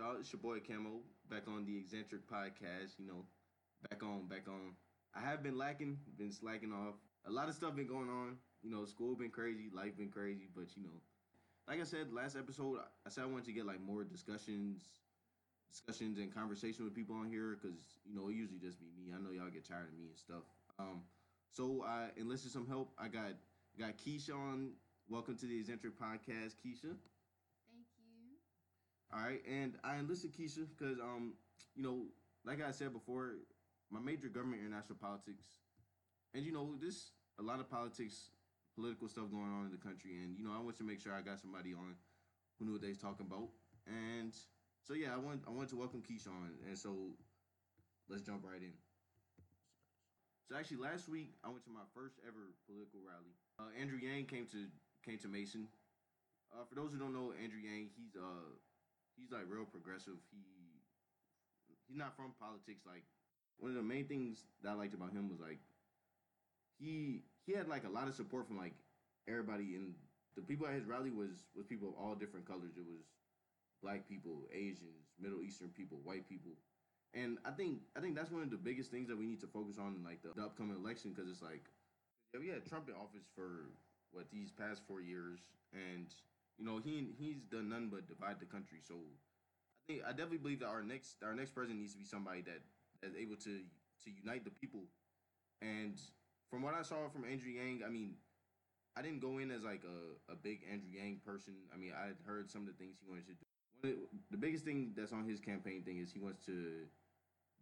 y'all? It's your boy Camo back on the Eccentric Podcast. You know, back on, back on. I have been lacking, been slacking off. A lot of stuff been going on. You know, school been crazy, life been crazy, but you know, like I said last episode, I said I wanted to get like more discussions, discussions and conversation with people on here because you know it usually just be me. I know y'all get tired of me and stuff. Um, so I enlisted some help. I got got Kesha on. Welcome to the Eccentric Podcast, Kesha. All right, and I enlisted Kesha because, um, you know, like I said before, my major government international politics, and you know, this a lot of politics, political stuff going on in the country, and you know, I wanted to make sure I got somebody on who knew what they was talking about, and so yeah, I want I wanted to welcome Kesha on, and so let's jump right in. So actually, last week I went to my first ever political rally. Uh, Andrew Yang came to came to Mason. Uh, for those who don't know Andrew Yang, he's uh he's like real progressive. He he's not from politics. Like one of the main things that I liked about him was like he he had like a lot of support from like everybody and the people at his rally was was people of all different colors. It was black people, Asians, Middle Eastern people, white people. And I think I think that's one of the biggest things that we need to focus on in like the, the upcoming election because it's like yeah, we had Trump in office for what these past four years, and you know he he's done none but divide the country. So I think I definitely believe that our next our next president needs to be somebody that is able to to unite the people. And from what I saw from Andrew Yang, I mean, I didn't go in as like a, a big Andrew Yang person. I mean, I had heard some of the things he wanted to do. The, the biggest thing that's on his campaign thing is he wants to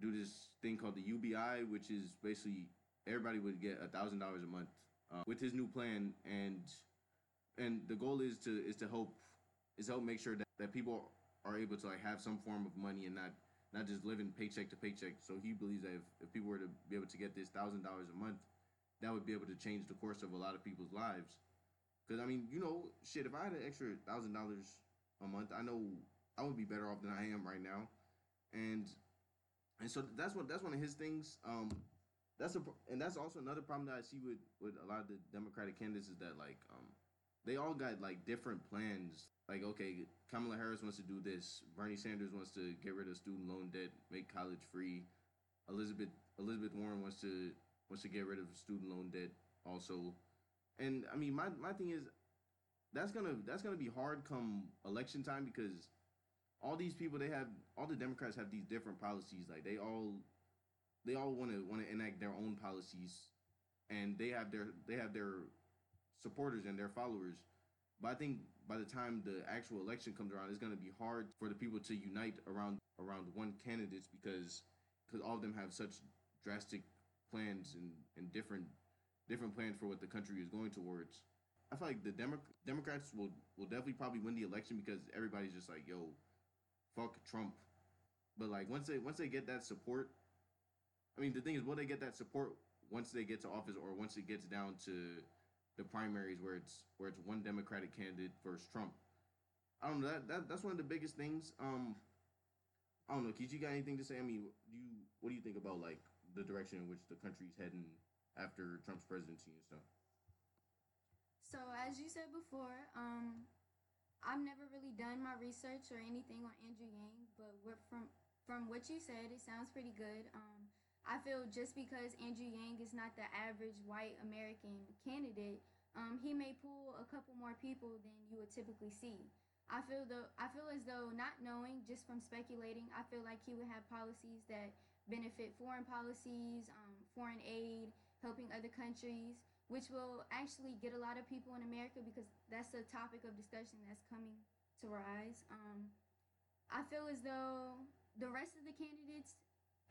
do this thing called the UBI, which is basically everybody would get a thousand dollars a month uh, with his new plan, and and the goal is to is to help is to help make sure that, that people are able to like have some form of money and not not just living paycheck to paycheck. So he believes that if, if people were to be able to get this thousand dollars a month, that would be able to change the course of a lot of people's lives. Because I mean, you know, shit, if I had an extra thousand dollars a month, I know I would be better off than I am right now, and and so that's what that's one of his things. Um, that's a and that's also another problem that I see with with a lot of the Democratic candidates is that like um they all got like different plans. Like okay, Kamala Harris wants to do this. Bernie Sanders wants to get rid of student loan debt, make college free. Elizabeth Elizabeth Warren wants to wants to get rid of student loan debt also. And I mean my my thing is that's gonna that's gonna be hard come election time because all these people they have all the Democrats have these different policies. Like they all they all want to want to enact their own policies, and they have their they have their supporters and their followers. But I think by the time the actual election comes around, it's going to be hard for the people to unite around around one candidate because because all of them have such drastic plans and, and different different plans for what the country is going towards. I feel like the Demo- Democrats will will definitely probably win the election because everybody's just like, yo, fuck Trump. But like once they once they get that support, I mean the thing is, will they get that support once they get to office or once it gets down to the primaries where it's where it's one Democratic candidate versus Trump? I don't know. That, that that's one of the biggest things. Um, I don't know. Keith, you got anything to say? I mean, do you what do you think about like the direction in which the country's heading after Trump's presidency and stuff? So as you said before, um, I've never really done my research or anything on Andrew Yang, but what from from what you said, it sounds pretty good. Um, I feel just because Andrew Yang is not the average white American candidate, um, he may pull a couple more people than you would typically see. I feel though I feel as though not knowing just from speculating, I feel like he would have policies that benefit foreign policies, um, foreign aid, helping other countries, which will actually get a lot of people in America because that's a topic of discussion that's coming to rise. Um, I feel as though the rest of the candidates,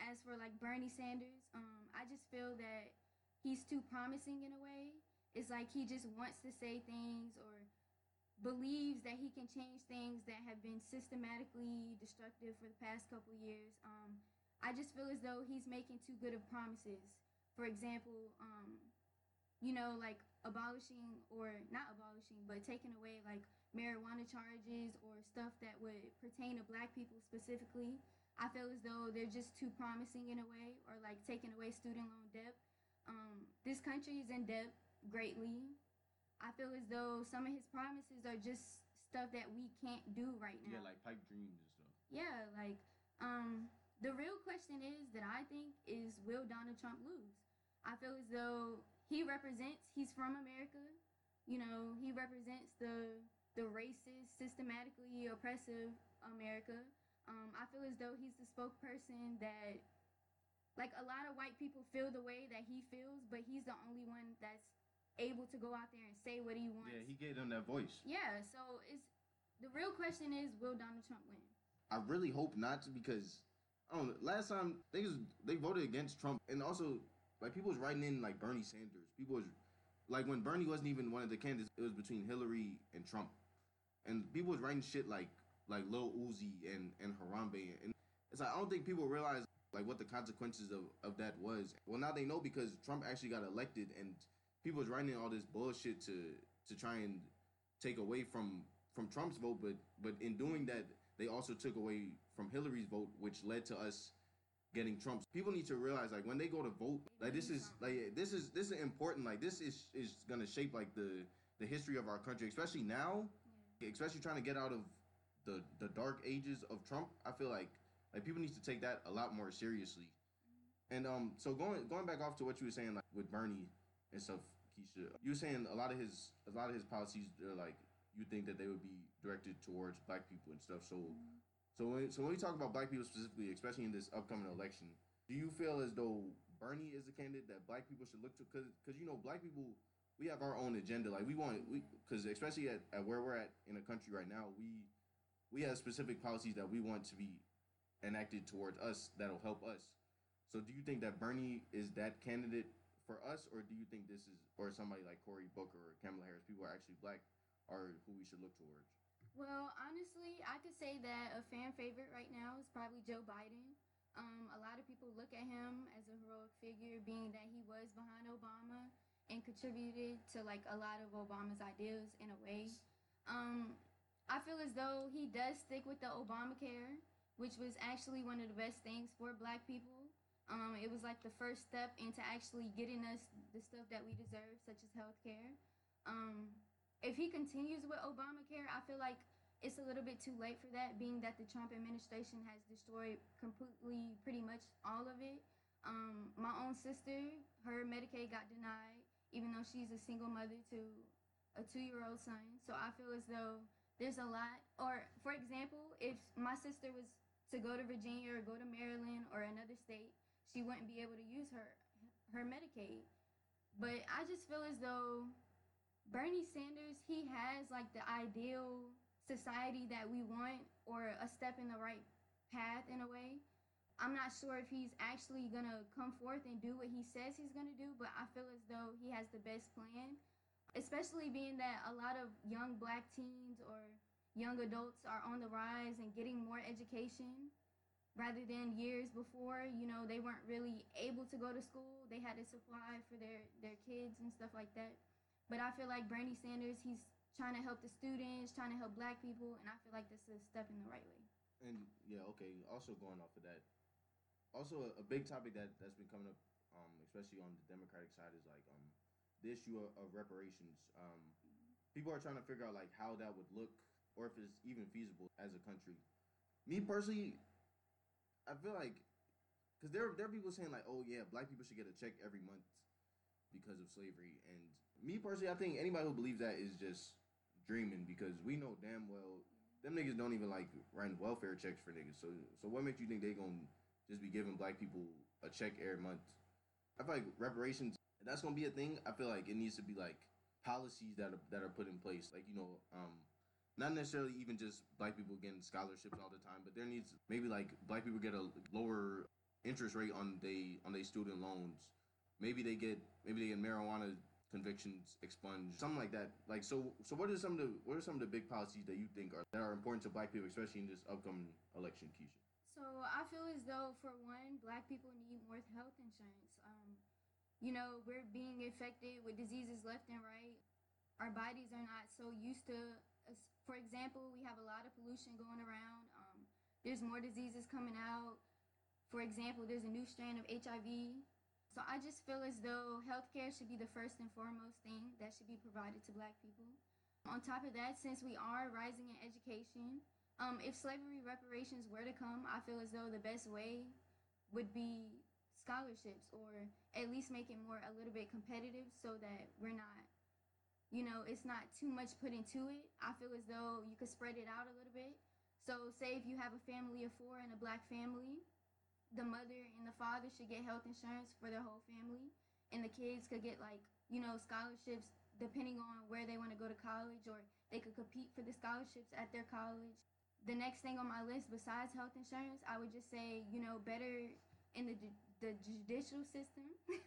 as for like Bernie Sanders, um, I just feel that he's too promising in a way. It's like he just wants to say things or believes that he can change things that have been systematically destructive for the past couple years. Um, I just feel as though he's making too good of promises. For example, um, you know, like abolishing or not abolishing, but taking away like marijuana charges or stuff that would pertain to black people specifically. I feel as though they're just too promising in a way, or like taking away student loan debt. Um, this country is in debt greatly. I feel as though some of his promises are just stuff that we can't do right now. Yeah, like pipe dreams and stuff. Yeah, like um, the real question is that I think is will Donald Trump lose? I feel as though he represents. He's from America. You know, he represents the the racist, systematically oppressive America. Um, I feel as though he's the spokesperson that, like, a lot of white people feel the way that he feels, but he's the only one that's able to go out there and say what he wants. Yeah, he gave them that voice. Yeah, so it's the real question is, will Donald Trump win? I really hope not to because I don't know. Last time they was, they voted against Trump, and also like people was writing in like Bernie Sanders. People was like when Bernie wasn't even one of the candidates. It was between Hillary and Trump, and people was writing shit like like Lil Uzi and and Harambe, and it's like I don't think people realize like what the consequences of of that was. Well, now they know because Trump actually got elected, and people was writing all this bullshit to to try and take away from from Trump's vote, but but in doing that, they also took away from Hillary's vote, which led to us getting Trump's. People need to realize like when they go to vote, like this is like this is this is important. Like this is is gonna shape like the the history of our country, especially now, especially trying to get out of the the dark ages of Trump. I feel like like people need to take that a lot more seriously. And um, so going going back off to what you were saying like with Bernie and stuff, Kesha, you were saying a lot of his a lot of his policies are like you think that they would be directed towards black people and stuff. So so when so when we talk about black people specifically, especially in this upcoming election, do you feel as though Bernie is a candidate that black people should look to? Because because you know black people we have our own agenda. Like we want we because especially at, at where we're at in the country right now, we we have specific policies that we want to be enacted towards us that'll help us. So do you think that Bernie is that candidate for us, or do you think this is or somebody like Cory Booker or Kamala Harris, people are actually black, are who we should look towards? Well, honestly, I could say that a fan favorite right now is probably Joe Biden. Um, a lot of people look at him as a heroic figure, being that he was behind Obama and contributed to like a lot of Obama's ideas in a way. Um, I feel as though he does stick with the Obamacare, which was actually one of the best things for Black people. Um, it was like the first step into actually getting us the stuff that we deserve, such as health care. Um, if he continues with Obamacare, I feel like it's a little bit too late for that, being that the Trump administration has destroyed completely, pretty much all of it. Um, my own sister, her Medicaid got denied, even though she's a single mother to a two year old son. So I feel as though there's a lot. Or, for example, if my sister was to go to Virginia or go to Maryland or another state, she wouldn't be able to use her her Medicaid. But I just feel as though Bernie Sanders, he has like the ideal society that we want or a step in the right path in a way. I'm not sure if he's actually gonna come forth and do what he says he's gonna do, but I feel as though he has the best plan, especially being that a lot of young black teens or young adults are on the rise and getting more education rather than years before you know they weren't really able to go to school they had to supply for their their kids and stuff like that but i feel like bernie sanders he's trying to help the students trying to help black people and i feel like this is a step in the right way And yeah, okay. Also going off of that, also a, a big topic that that's been coming up, um, especially on the Democratic side, is like um, the issue of, of reparations. Um, people are trying to figure out like how that would look, or if it's even feasible as a country. Me personally, I feel like, cause there there are people saying like, oh yeah, black people should get a check every month because of slavery, and me personally, I think anybody who believes that is just dreaming because we know damn well them niggas don't even like writing welfare checks for niggas. So so what makes you think they gonna just be giving black people a check every month? I feel like reparations that's gonna be a thing. I feel like it needs to be like policies that are that are put in place. Like you know, um, not necessarily even just black people getting scholarships all the time, but there needs maybe like black people get a lower interest rate on they on their student loans. Maybe they get maybe they get marijuana convictions expunged, something like that. Like so, so what are some of the what are some of the big policies that you think are that are important to Black people, especially in this upcoming election, Kesha? So I feel as though, for one, Black people need more health insurance. Um, you know, we're being infected with diseases left and right. Our bodies are not so used to. For example, we have a lot of pollution going around. Um, there's more diseases coming out. For example, there's a new strain of HIV. So I just feel as though healthcare should be the first and foremost thing that should be provided to Black people. On top of that, since we are rising in education, Um, if slavery reparations were to come, I feel as though the best way would be scholarships or at least make it more a little bit competitive so that we're not you know it's not too much put into it. I feel as though you could spread it out a little bit. So say if you have a family of four and a black family the mother and the father should get health insurance for their whole family. And the kids could get like you know scholarships depending on where they want to go to college or they could compete for the scholarships at their college. The next thing on my list besides health insurance i would just say you know better in the the judicial system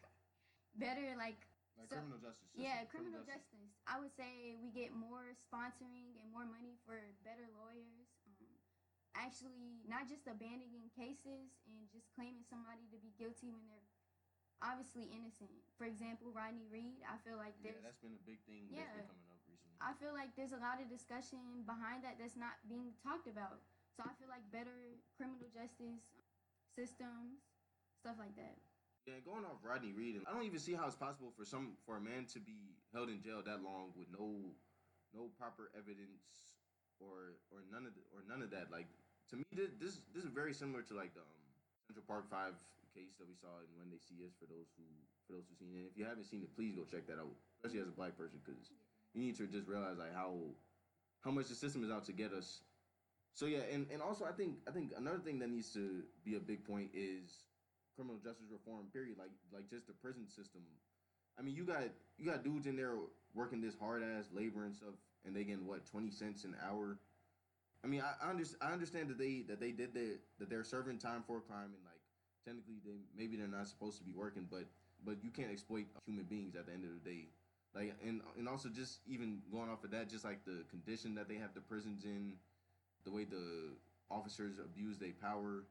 better like Like So- criminal justice. system, yeah criminal justice. i would say we get more sponsoring and more money for better lawyers um, actually not just abandoning cases and just claiming somebody to be guilty when they're obviously innocent for example rodney reed i feel like Yeah, that's been a big thing Yeah. that's been coming up recently. I feel like there's a lot of discussion behind that that's not being talked about. So I feel like better criminal justice systems, stuff like that. Yeah, going off Rodney Reed, I don't even see how it's possible for some for a man to be held in jail that long with no no proper evidence or or none of the, or none of that. Like to me, this this, is very similar to like the um, Central Park Five case that we saw in When They See Us. For those who for those who seen it, if you haven't seen it, please go check that out, especially as a black person, because you need to just realize like how how much the system is out to get us. So yeah, and, and also I think I think another thing that needs to be a big point is criminal justice reform. Period. Like like just the prison system. I mean, you got you got dudes in there working this hard ass labor and stuff, and they getting what twenty cents an hour. I mean, I, I, under, I understand that they that they did the that they're serving time for a crime and like technically they maybe they're not supposed to be working, but but you can't exploit human beings at the end of the day. Like and and also just even going off of that, just like the condition that they have the prisons in, the way the officers abuse their power,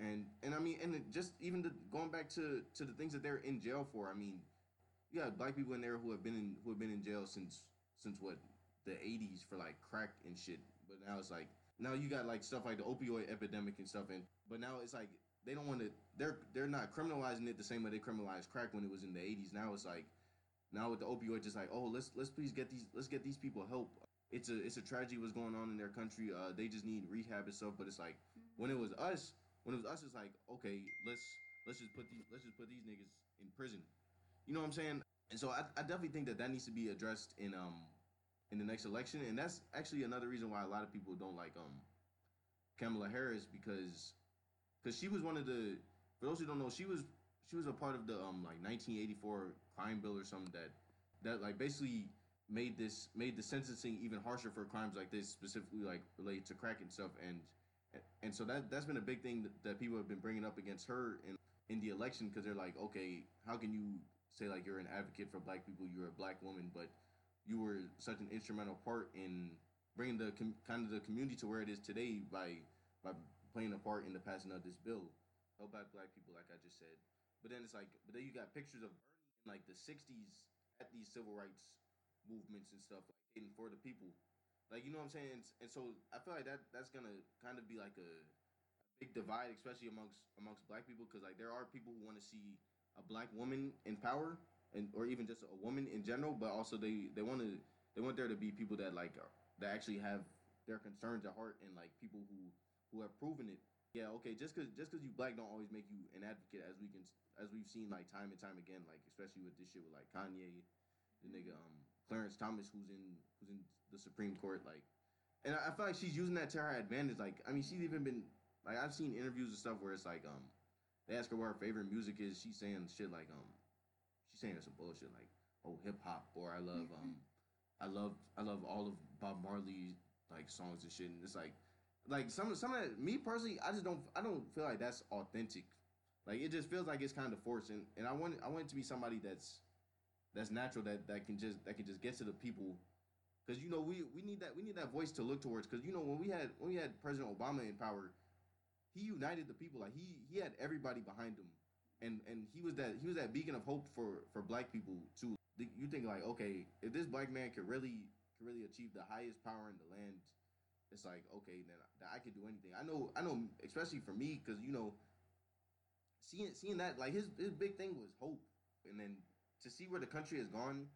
and and I mean and just even the, going back to to the things that they're in jail for. I mean, you got black people in there who have been in who have been in jail since since what the 80s for like crack and shit. But now it's like now you got like stuff like the opioid epidemic and stuff and but now it's like they don't want to they're they're not criminalizing it the same way they criminalized crack when it was in the 80s. Now it's like now with the opioid just like oh let's let's please get these let's get these people help. It's a it's a tragedy what's going on in their country. Uh they just need rehab and stuff, but it's like when it was us, when it was us it's like okay, let's let's just put these let's just put these niggas in prison. You know what I'm saying? And so I, I definitely think that that needs to be addressed in um in the next election, and that's actually another reason why a lot of people don't like um Kamala Harris because because she was one of the for those who don't know she was she was a part of the um like 1984 crime bill or something that that like basically made this made the sentencing even harsher for crimes like this specifically like related to crack and stuff and and so that that's been a big thing that, that people have been bringing up against her in in the election because they're like okay how can you say like you're an advocate for black people you're a black woman but you were such an instrumental part in bringing the com- kind of the community to where it is today by by playing a part in the passing of this bill? Help out black people like i just said. But then it's like but then you got pictures of bernie in like the 60s at these civil rights movements and stuff like for the people like you know what i'm saying and, so i feel like that that's gonna kind of be like a, a big divide especially amongst amongst black people because like there are people who want to see a black woman in power and or even just a woman in general, but also they they want to they want there to be people that like are, that actually have their concerns at heart and like people who who have proven it. Yeah, okay, just cause just cause you black don't always make you an advocate as we can as we've seen like time and time again, like especially with this shit with like Kanye, the nigga um Clarence Thomas who's in who's in the Supreme Court, like and I, I feel like she's using that to her advantage. Like I mean she's even been like I've seen interviews and stuff where it's like um they ask her what her favorite music is, she's saying shit like um she's saying some bullshit like oh hip hop or I love um I love I love all of Bob Marley like songs and shit and it's like like some some of that me personally I just don't I don't feel like that's authentic like it just feels like it's kind of forced and, and I want I want it to be somebody that's that's natural that that can just that can just get to the people. Because you know we we need that we need that voice to look towards. Because you know when we had when we had President Obama in power he united the people. Like he he had everybody behind him. And and he was that he was that beacon of hope for for black people too. You think like, okay, if this black man could really could really achieve the highest power in the land, it's like okay, then I, I could do anything. I know, I know, especially for me, because you know, seeing seeing that like his his big thing was hope, and then to see where the country has gone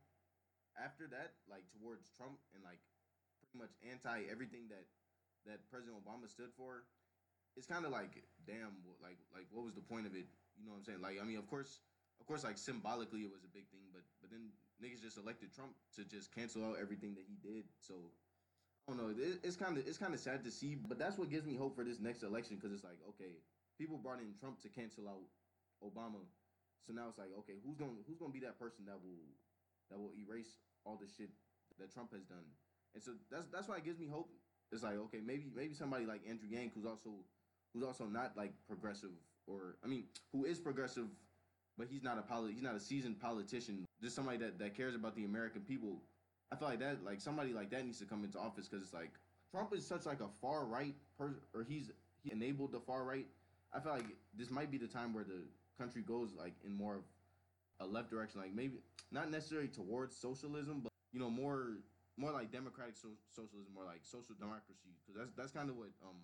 after that, like towards Trump and like pretty much anti everything that that President Obama stood for, it's kind of like damn, like like what was the point of it? You know what I'm saying? Like I mean, of course, of course, like symbolically it was a big thing, but but then niggas just elected Trump to just cancel out everything that he did. So I don't know. It, it's kind of it's kind of sad to see, but that's what gives me hope for this next election because it's like okay, people brought in Trump to cancel out Obama, so now it's like okay, who's gonna who's gonna be that person that will that will erase all the shit that Trump has done, and so that's that's why it gives me hope. It's like okay, maybe maybe somebody like Andrew Yang who's also who's also not like progressive or I mean who is progressive, but he's not a poli- he's not a seasoned politician. Just somebody that that cares about the American people. I feel like that like somebody like that needs to come into office because it's like Trump is such like a far right person, or he's he enabled the far right. I feel like this might be the time where the country goes like in more of a left direction, like maybe not necessarily towards socialism, but you know more more like democratic so- socialism, more like social democracy, because that's that's kind of what um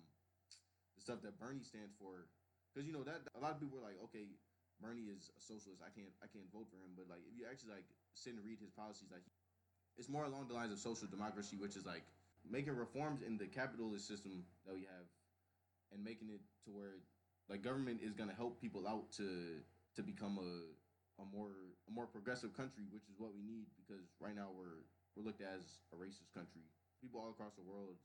the stuff that Bernie stands for. Because you know that a lot of people are like, okay, Bernie is a socialist. I can't I can't vote for him. But like if you actually like sit and read his policies, like it's more along the lines of social democracy, which is like making reforms in the capitalist system that we have, and making it to where like government is gonna help people out to to become a a more a more progressive country, which is what we need because right now we're we're looked at as a racist country. People all across the world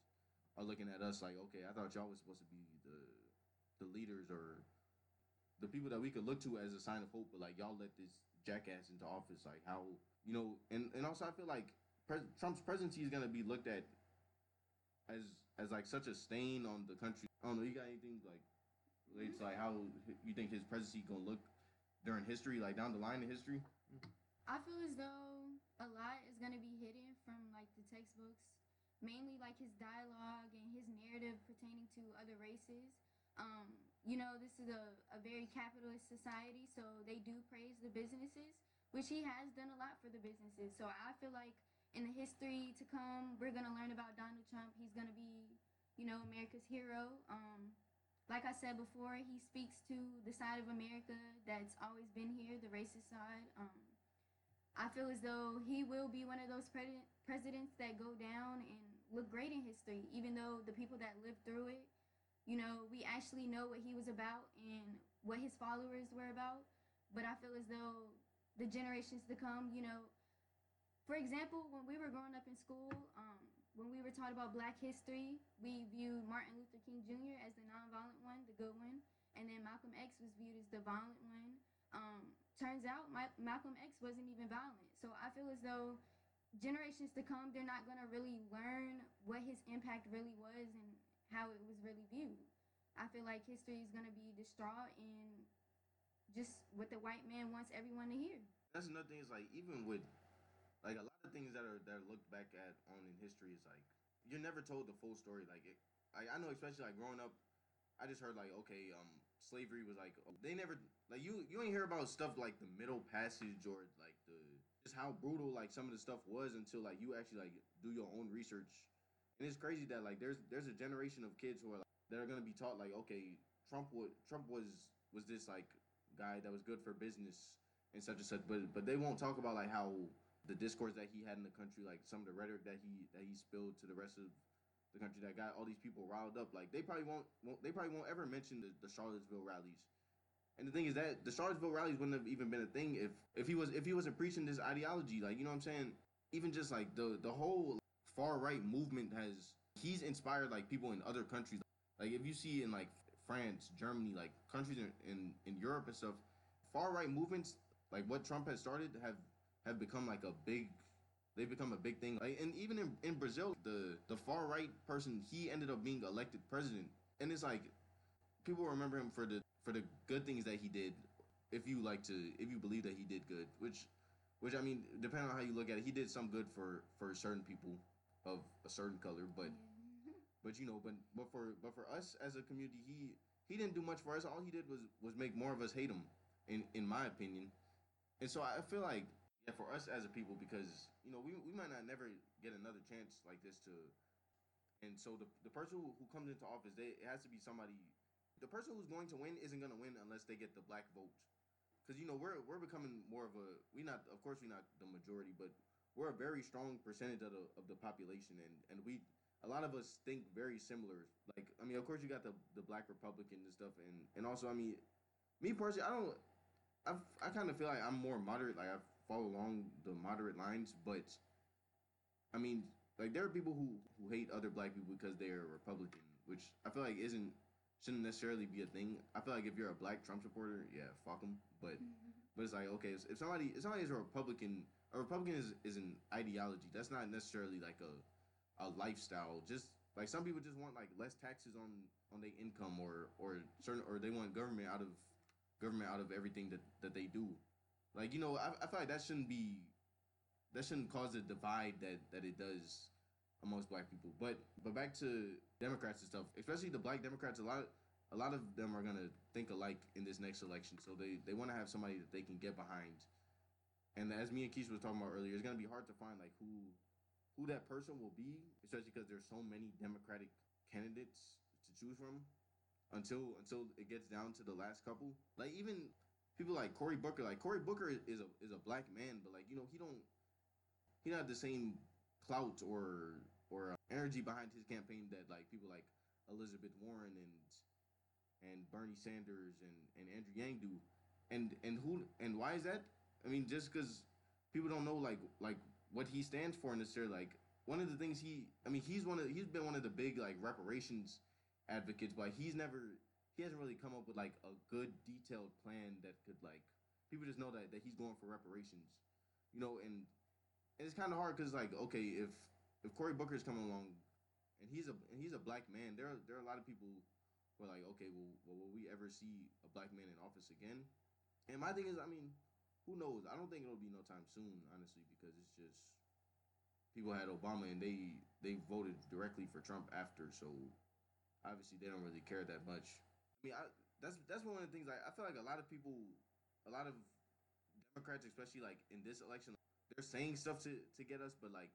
are looking at us like, okay, I thought y'all was supposed to be the the leaders or the people that we could look to as a sign of hope, but like y'all let this jackass into office. Like how you know, and and also I feel like pres- Trump's presidency is gonna be looked at as as like such a stain on the country. I don't know. You got anything like to like how you think his presidency gonna look during history, like down the line in history? I feel as though a lot is to be hidden from like the textbooks, mainly like his dialogue and his narrative pertaining to other races. Um, you know, this is a, a very capitalist society, so they do praise the businesses, which he has done a lot for the businesses. So I feel like in the history to come, we're to learn about Donald Trump. He's to be, you know, America's hero. Um, like I said before, he speaks to the side of America that's always been here, the racist side. Um, I feel as though he will be one of those pre- presidents that go down and look great in history, even though the people that lived through it, you know, we actually know what he was about and what his followers were about. But I feel as though the generations to come, you know, for example, when we were growing up in school, um, when we were taught about Black history, we viewed Martin Luther King Jr. as the nonviolent one, the good one, and then Malcolm X was viewed as the violent one. Um, turns out Ma- Malcolm X wasn't even violent. So I feel as though generations to come, they're not gonna really learn what his impact really was and how it was really viewed. I feel like history is gonna be distraught and just what the white man wants everyone to hear. That's another thing. Is like even with like a lot things that are that are looked back at on in history is like you're never told the full story. Like it, I, I know, especially like growing up, I just heard like okay, um, slavery was like they never like you you ain't hear about stuff like the Middle Passage or like the just how brutal like some of the stuff was until like you actually like do your own research. And it's crazy that like there's there's a generation of kids who are like that are gonna be taught like okay, Trump would Trump was was this like guy that was good for business and such and such, but but they won't talk about like how the discourse that he had in the country, like some of the rhetoric that he that he spilled to the rest of the country that got all these people riled up. Like they probably won't, won't they probably won't ever mention the, the Charlottesville rallies. And the thing is that the Charlottesville rallies wouldn't have even been a thing if if he was if he wasn't preaching this ideology. Like you know what I'm saying? Even just like the the whole far right movement has he's inspired like people in other countries. Like if you see in like France, Germany, like countries in, in, in Europe and stuff, far right movements like what Trump has started have have become like a big they've become a big thing. Like and even in, in Brazil, the the far right person, he ended up being elected president. And it's like people remember him for the for the good things that he did if you like to if you believe that he did good, which which I mean, depending on how you look at it, he did some good for for certain people of a certain color, but but you know, but but for but for us as a community, he he didn't do much for us. All he did was was make more of us hate him, in in my opinion. And so I feel like yeah, for us as a people, because you know we we might not never get another chance like this to. And so the the person who, who comes into office, they it has to be somebody. The person who's going to win isn't going to win unless they get the black vote. Because you know we're we're becoming more of a we not of course we're not the majority, but we're a very strong percentage of the of the population, and and we a lot of us think very similar. Like, I mean, of course, you got the the Black Republican and stuff, and and also, I mean, me personally, I don't. I I kind of feel like I'm more moderate. Like I follow along the moderate lines, but I mean, like there are people who who hate other black people because they're Republican, which I feel like isn't shouldn't necessarily be a thing. I feel like if you're a black Trump supporter, yeah, fuck them. But mm-hmm. but it's like okay, if somebody if somebody is a Republican, a Republican is is an ideology. That's not necessarily like a a lifestyle. Just like some people just want like less taxes on on their income or or certain or they want government out of government out of everything that that they do. Like you know, I, I feel like that shouldn't be that shouldn't cause the divide that that it does amongst black people. But but back to Democrats and stuff, especially the black Democrats. A lot a lot of them are gonna think alike in this next election. So they they want to have somebody that they can get behind. And as me and Kesha was talking about earlier, it's gonna be hard to find like who who that person will be, especially because there's so many Democratic candidates to choose from. Until until it gets down to the last couple, like even people like Cory Booker, like Cory Booker is a is a black man, but like you know he don't he not the same clout or or uh, energy behind his campaign that like people like Elizabeth Warren and and Bernie Sanders and and Andrew Yang do, and and who and why is that? I mean, just because people don't know like like what he stands for necessarily. Like one of the things he, I mean, he's one of he's been one of the big like reparations advocates, but he's never he hasn't really come up with like a good detailed plan that could like people just know that that he's going for reparations, you know, and and it's kind of hard because like okay if if Cory Booker's coming along and he's a and he's a black man, there are there are a lot of people who are like okay, well, well will we ever see a black man in office again? And my thing is, I mean, who knows? I don't think it'll be no time soon, honestly, because it's just people had Obama and they they voted directly for Trump after, so obviously they don't really care that much. Mean, I, that's that's one of the things I, I feel like a lot of people, a lot of Democrats, especially like in this election, they're saying stuff to to get us, but like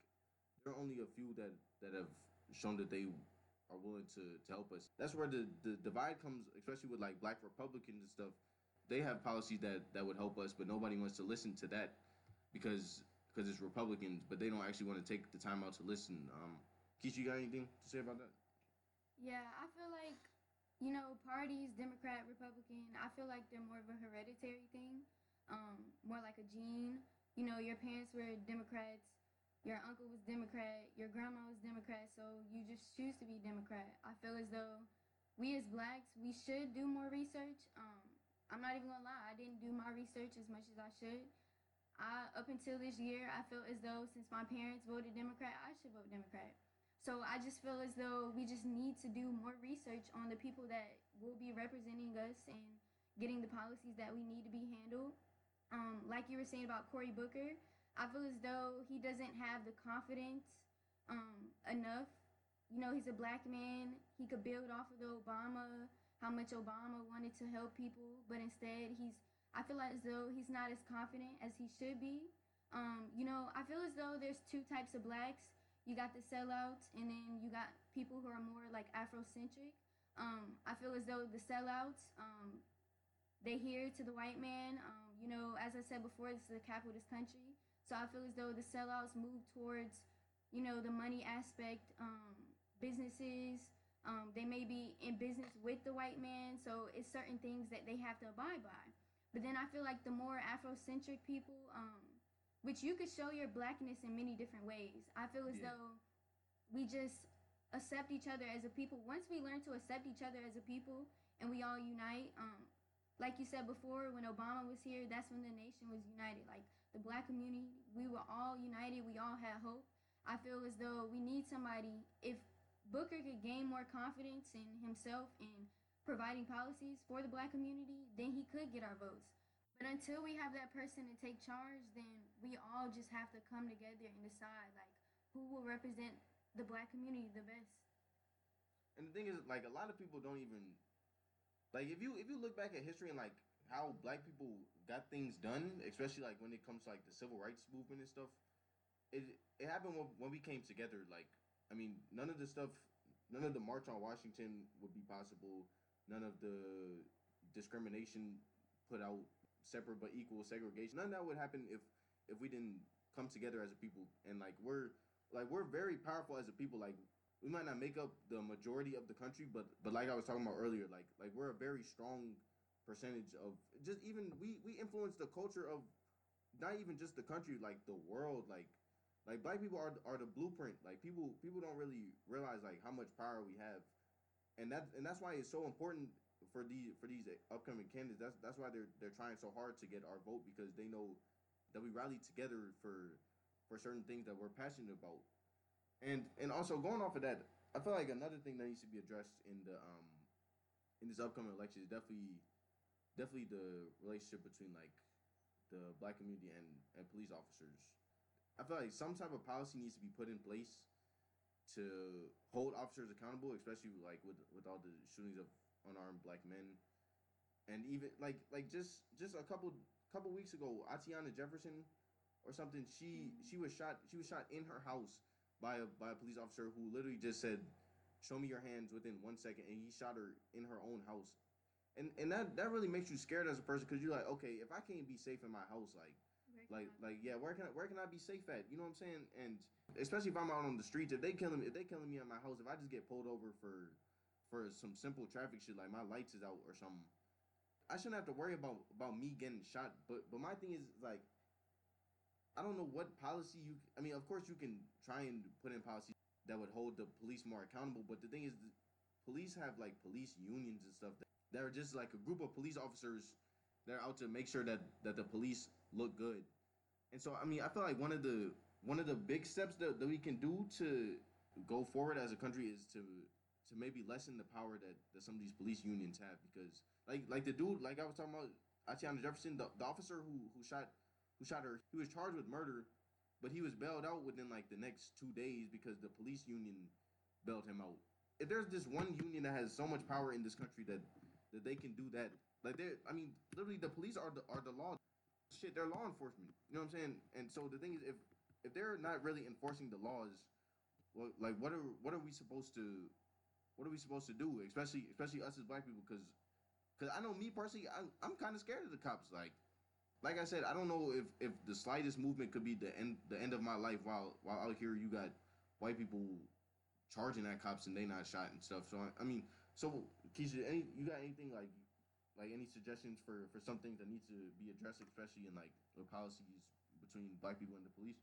there are only a few that that have shown that they are willing to to help us. That's where the the divide comes, especially with like black Republicans and stuff. They have policies that that would help us, but nobody wants to listen to that because because it's Republicans, but they don't actually want to take the time out to listen. Um, Kesha, you got anything to say about that? Yeah, I feel like, you know, parties, Democrat, Republican, I feel like they're more of a hereditary thing, um, more like a gene. You know, your parents were Democrats, your uncle was Democrat, your grandma was Democrat, so you just choose to be Democrat. I feel as though we as blacks, we should do more research. Um, I'm not even gonna lie, I didn't do my research as much as I should. I, up until this year, I felt as though since my parents voted Democrat, I should vote Democrat. So I just feel as though we just need to do more research on the people that will be representing us and getting the policies that we need to be handled. Um, like you were saying about Cory Booker, I feel as though he doesn't have the confidence um, enough. You know, he's a black man. He could build off of the Obama, how much Obama wanted to help people, but instead he's I feel as though he's not as confident as he should be. Um, you know, I feel as though there's two types of blacks. You got the sellouts, and then you got people who are more like Afrocentric. Um, I feel as though the sellouts, um, they hear to the white man. Um, you know, as I said before, this is a capitalist country, so I feel as though the sellouts move towards, you know, the money aspect. Um, businesses, um, they may be in business with the white man, so it's certain things that they have to abide by. But then I feel like the more Afrocentric people, um, which you could show your blackness in many different ways. I feel as Yeah. though we just accept each other as a people. Once we learn to accept each other as a people and we all unite, um, like you said before, when Obama was here, that's when the nation was united. Like the black community, we were all united. We all had hope. I feel as though we need somebody. If Booker could gain more confidence in himself and providing policies for the black community, then he could get our votes. But until we have that person to take charge, then we all just have to come together and decide like who will represent the black community the best. And the thing is, like, a lot of people don't even like if you if you look back at history and like how black people got things done, especially like when it comes to like the civil rights movement and stuff. It it happened when, when we came together. Like, I mean, none of the stuff, none of the March on Washington would be possible. None of the discrimination put out separate but equal segregation. None of that would happen if if we didn't come together as a people. And like we're like we're very powerful as a people. Like we might not make up the majority of the country, but but like I was talking about earlier, like like we're a very strong percentage of just even we we influence the culture of not even just the country, like the world, like like black people are are the blueprint. Like people people don't really realize like how much power we have, and that and that's why it's so important for these for these upcoming candidates. That's that's why they're they're trying so hard to get our vote because they know that we rally together for for certain things that we're passionate about. And and also going off of that, I feel like another thing that needs to be addressed in the um in this upcoming election is definitely definitely the relationship between like the black community and, and police officers. I feel like some type of policy needs to be put in place to hold officers accountable, especially like with with all the shootings of unarmed black men, and even like like just just a couple couple weeks ago, Atiana Jefferson or something, she she was shot she was shot in her house by a by a police officer who literally just said, "Show me your hands" within one second, and he shot her in her own house and and that that really makes you scared as a person because you're like, okay, if I can't be safe in my house, like, like, like, yeah, where can I, where can I be safe at? You know what I'm saying? And especially if I'm out on the streets, if they killing if they killing me at my house, if I just get pulled over for for some simple traffic shit like my lights is out or something, I shouldn't have to worry about about me getting shot. But but my thing is like, I don't know what policy you. I mean, of course you can try and put in policy that would hold the police more accountable. But the thing is, the police have like police unions and stuff. That, they're just like a group of police officers. They're out to make sure that that the police look good. And so I mean, I feel like one of the one of the big steps that, that we can do to go forward as a country is to to maybe lessen the power that, that some of these police unions have because like like the dude like I was talking about Atiana Jefferson the, the officer who who shot who shot her he was charged with murder but he was bailed out within like the next two days because the police union bailed him out if there's this one union that has so much power in this country that that they can do that. Like they, I mean, literally, the police are the are the law. Shit, they're law enforcement. You know what I'm saying? And so the thing is, if if they're not really enforcing the laws, well, like what are what are we supposed to, what are we supposed to do? Especially especially us as black people, because because I know me personally, I'm I'm kind of scared of the cops. Like like I said, I don't know if if the slightest movement could be the end the end of my life. While while out here, you got white people charging at cops and they not shot and stuff. So I, I mean, so, Kesha, any you got anything like like any suggestions for for something that needs to be addressed, especially in like the policies between black people and the police?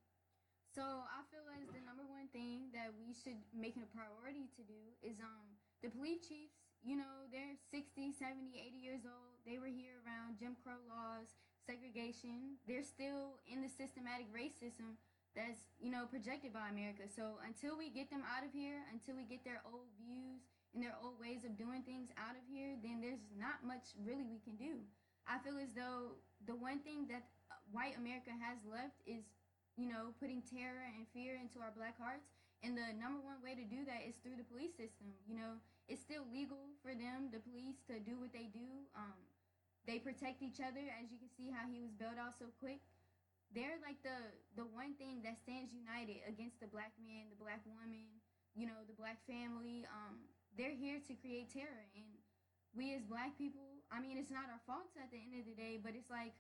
So I feel as the number one thing that we should make it a priority to do is um the police chiefs, you know, they're 60, 70, 80 years old. They were here around Jim Crow laws, segregation. They're still in the systematic racism that's, you know, projected by America. So until we get them out of here, until we get their old views and their old ways of doing things out of here, then there's not much really we can do. I feel as though the one thing that white America has left is, you know, putting terror and fear into our black hearts. And the number one way to do that is through the police system. You know, it's still legal for them, the police, to do what they do. Um, they protect each other, as you can see how he was bailed out so quick. They're like the the one thing that stands united against the black man, the black woman, you know, the black family. Um, they're here to create terror and we as black people i mean it's not our faults at the end of the day but it's like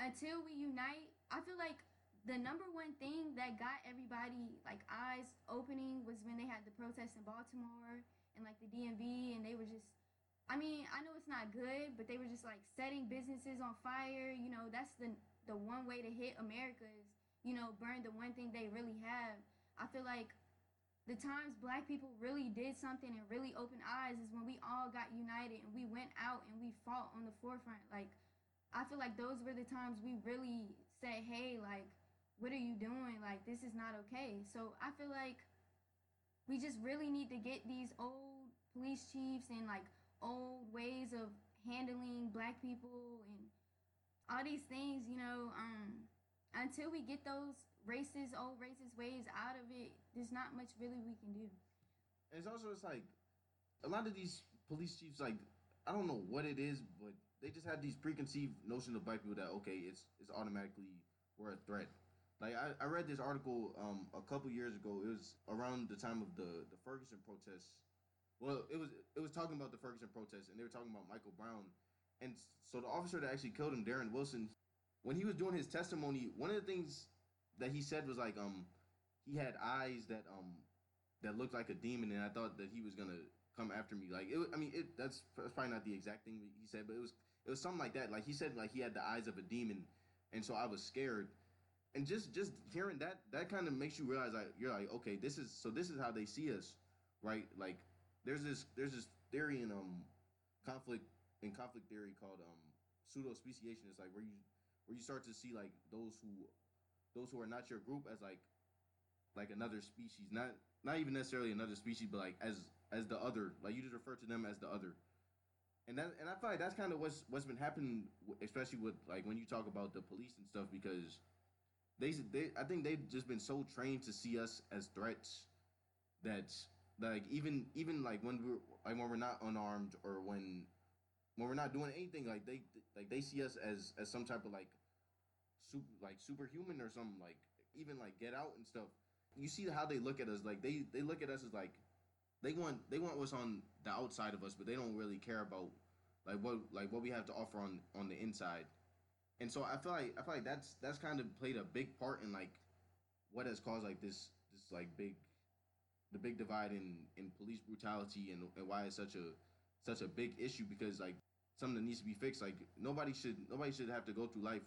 until we unite i feel like the number one thing that got everybody like eyes opening was when they had the protests in baltimore and like the dmv and they were just i mean i know it's not good but they were just like setting businesses on fire you know that's the the one way to hit america is you know burn the one thing they really have i feel like the times black people really did something and really opened eyes is when we all got united and we went out and we fought on the forefront. Like, I feel like those were the times we really said, hey, like, what are you doing? Like, this is not okay. So I feel like we just really need to get these old police chiefs and like old ways of handling black people and all these things, you know, um, until we get those racist, old racist ways out of it, there's not much really we can do. It's also it's like a lot of these police chiefs, like I don't know what it is, but they just have these preconceived notions of black people that okay, it's it's automatically we're a threat. Like I, I read this article um a couple years ago. It was around the time of the the Ferguson protests. Well, it was it was talking about the Ferguson protests, and they were talking about Michael Brown. And so the officer that actually killed him, Darren Wilson, when he was doing his testimony, one of the things that he said was like um he had eyes that um that looked like a demon, and I thought that he was gonna come after me. Like it, I mean, it that's, probably not the exact thing he said, but it was it was something like that. Like he said, like he had the eyes of a demon, and so I was scared. And just just hearing that, that kind of makes you realize like you're like, okay, this is so this is how they see us, right? Like there's this there's this theory in um conflict in conflict theory called um pseudo speciation. It's like where you where you start to see like those who those who are not your group as like like another species, not not even necessarily another species, but like as as the other. Like you just refer to them as the other. And that and I feel like that's kind of what's what's been happening, especially with like when you talk about the police and stuff, because they they I think they've just been so trained to see us as threats that like even even like when we're like when we're not unarmed or when when we're not doing anything like they like they see us as as some type of like super like superhuman or something like even like get out and stuff. You see how they look at us like they they look at us as like they want they want what's on the outside of us but they don't really care about like what like what we have to offer on on the inside and so i feel like i feel like that's that's kind of played a big part in like what has caused like this this like big the big divide in in police brutality and, and why it's such a such a big issue because like something that needs to be fixed. Like nobody should nobody should have to go through life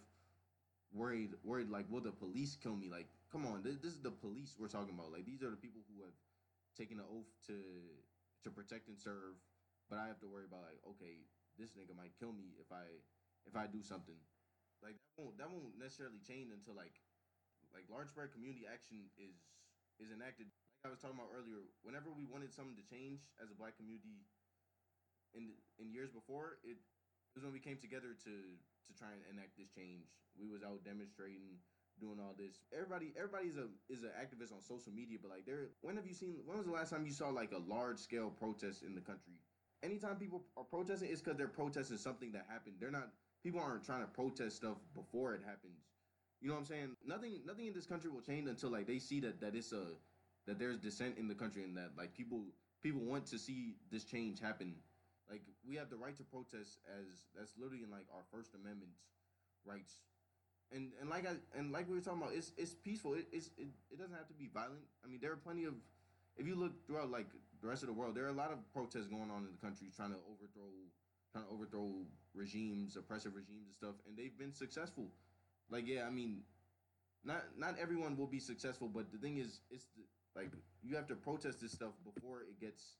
worried worried like will the police kill me? Like come on this, this is the police we're talking about. Like these are the people who have taken an oath to to protect and serve but i have to worry about like okay this nigga might kill me if i if i do something like that won't that won't necessarily change until like like large spread community action is is enacted like i was talking about earlier whenever we wanted something to change as a black community in in years before it was when we came together to to try and enact this change. We was out demonstrating, doing all this. Everybody, everybody's a is an activist on social media, but like, there. When have you seen? When was the last time you saw like a large scale protest in the country? Anytime people are protesting, it's because they're protesting something that happened. They're not. People aren't trying to protest stuff before it happens. You know what I'm saying? Nothing, nothing in this country will change until like they see that that it's a that there's dissent in the country and that like people people want to see this change happen like we have the right to protest as that's literally in like our First Amendment rights. And and like I and like we were talking about, it's it's peaceful. It, it's it, it doesn't have to be violent. I mean, there are plenty of if you look throughout like the rest of the world, there are a lot of protests going on in the country trying to overthrow trying to overthrow regimes, oppressive regimes and stuff, and they've been successful. Like yeah, I mean, not not everyone will be successful, but the thing is, it's the, like you have to protest this stuff before it gets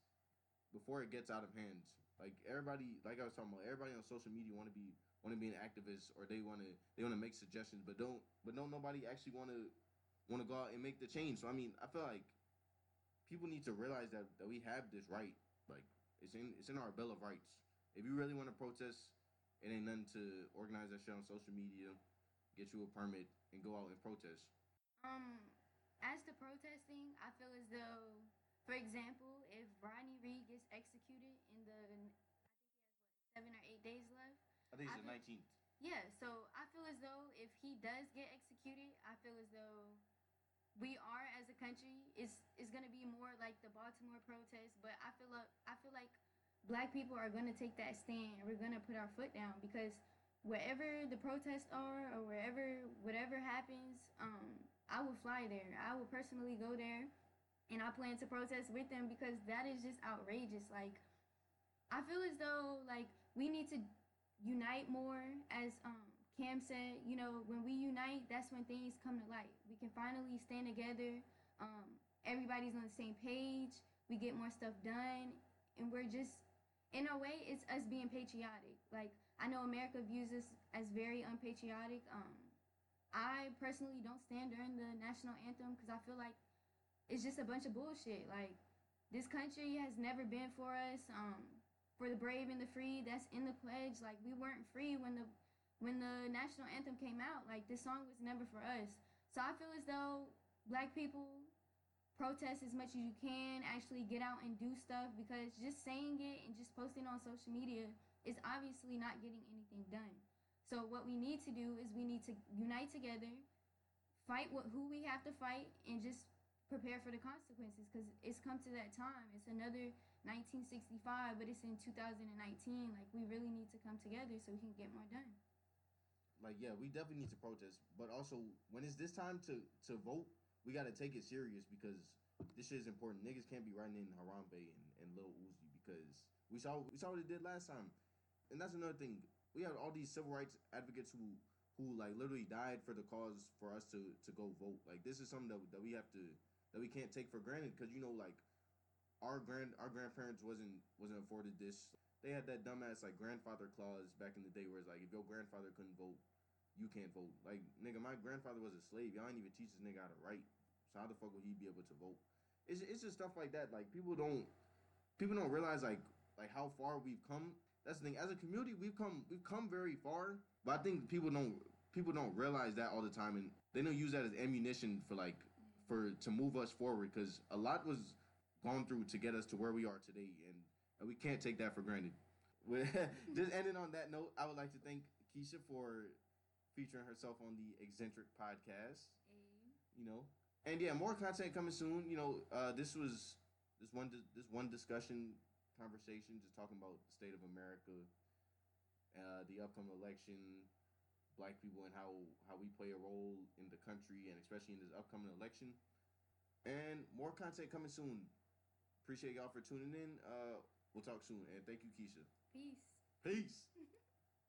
before it gets out of hand. Like everybody, like I was talking about, everybody on social media want to be want to be an activist or they want to they want to make suggestions, but don't but don't nobody actually want to want to go out and make the change. So I mean, I feel like people need to realize that that we have this right. Like it's in it's in our bill of rights. If you really want to protest, it ain't nothing to organize that shit on social media, get you a permit, and go out and protest. Um, as to protesting, I feel as though for example, if Rodney Reed gets executed in the, I think he has what seven or eight days left. I think it's the nineteenth. Yeah, so I feel as though if he does get executed, I feel as though we are as a country is is gonna be more like the Baltimore protest. But I feel like I feel like black people are gonna take that stand and we're gonna put our foot down because wherever the protests are or wherever whatever happens, um, I will fly there. I will personally go there and I plan to protest with them because that is just outrageous. Like, I feel as though like we need to unite more, as um, Cam said. You know, when we unite, that's when things come to light. We can finally stand together. Um, everybody's on the same page. We get more stuff done, and we're just, in a way, it's us being patriotic. Like I know America views us as very unpatriotic. Um, I personally don't stand during the national anthem because I feel like it's just a bunch of bullshit. Like this country has never been for us. Um, for the brave and the free, that's in the pledge. Like we weren't free when the when the national anthem came out. Like this song was never for us. So I feel as though black people protest as much as you can, actually get out and do stuff because just saying it and just posting on social media is obviously not getting anything done. So what we need to do is we need to unite together, fight what who we have to fight, and just prepare for the consequences because it's come to that time. It's another 1965, but it's in 2019. Like we really need to come together so we can get more done. Like yeah, we definitely need to protest, but also when it's this time to to vote, we gotta take it serious because this shit is important. Niggas can't be writing in Harambe and, and Lil Uzi because we saw we saw what it did last time, and that's another thing. We have all these civil rights advocates who who like literally died for the cause for us to to go vote. Like this is something that that we have to that we can't take for granted because you know like our grand our grandparents wasn't wasn't afforded this. They had that dumbass like grandfather clause back in the day where it's like if your grandfather couldn't vote, you can't vote. Like nigga, my grandfather was a slave. Y'all ain't even teach this nigga how to write. So how the fuck would he be able to vote? It's it's just stuff like that. Like people don't people don't realize like like how far we've come. That's the thing. As a community, we've come we've come very far. But I think people don't people don't realize that all the time, and they don't use that as ammunition for like for to move us forward because a lot was gone through to get us to where we are today, and, and we can't take that for granted. Just ending on that note, I would like to thank Kesha for featuring herself on the Eccentric podcast. You know, and yeah, more content coming soon. You know, uh, this was this one this one discussion conversation, just talking about the state of America, uh, the upcoming election, black people, and how how we play a role in the country, and especially in this upcoming election. And more content coming soon. Appreciate y'all for tuning in. Uh, we'll talk soon, and thank you, Kesha. Peace. Peace.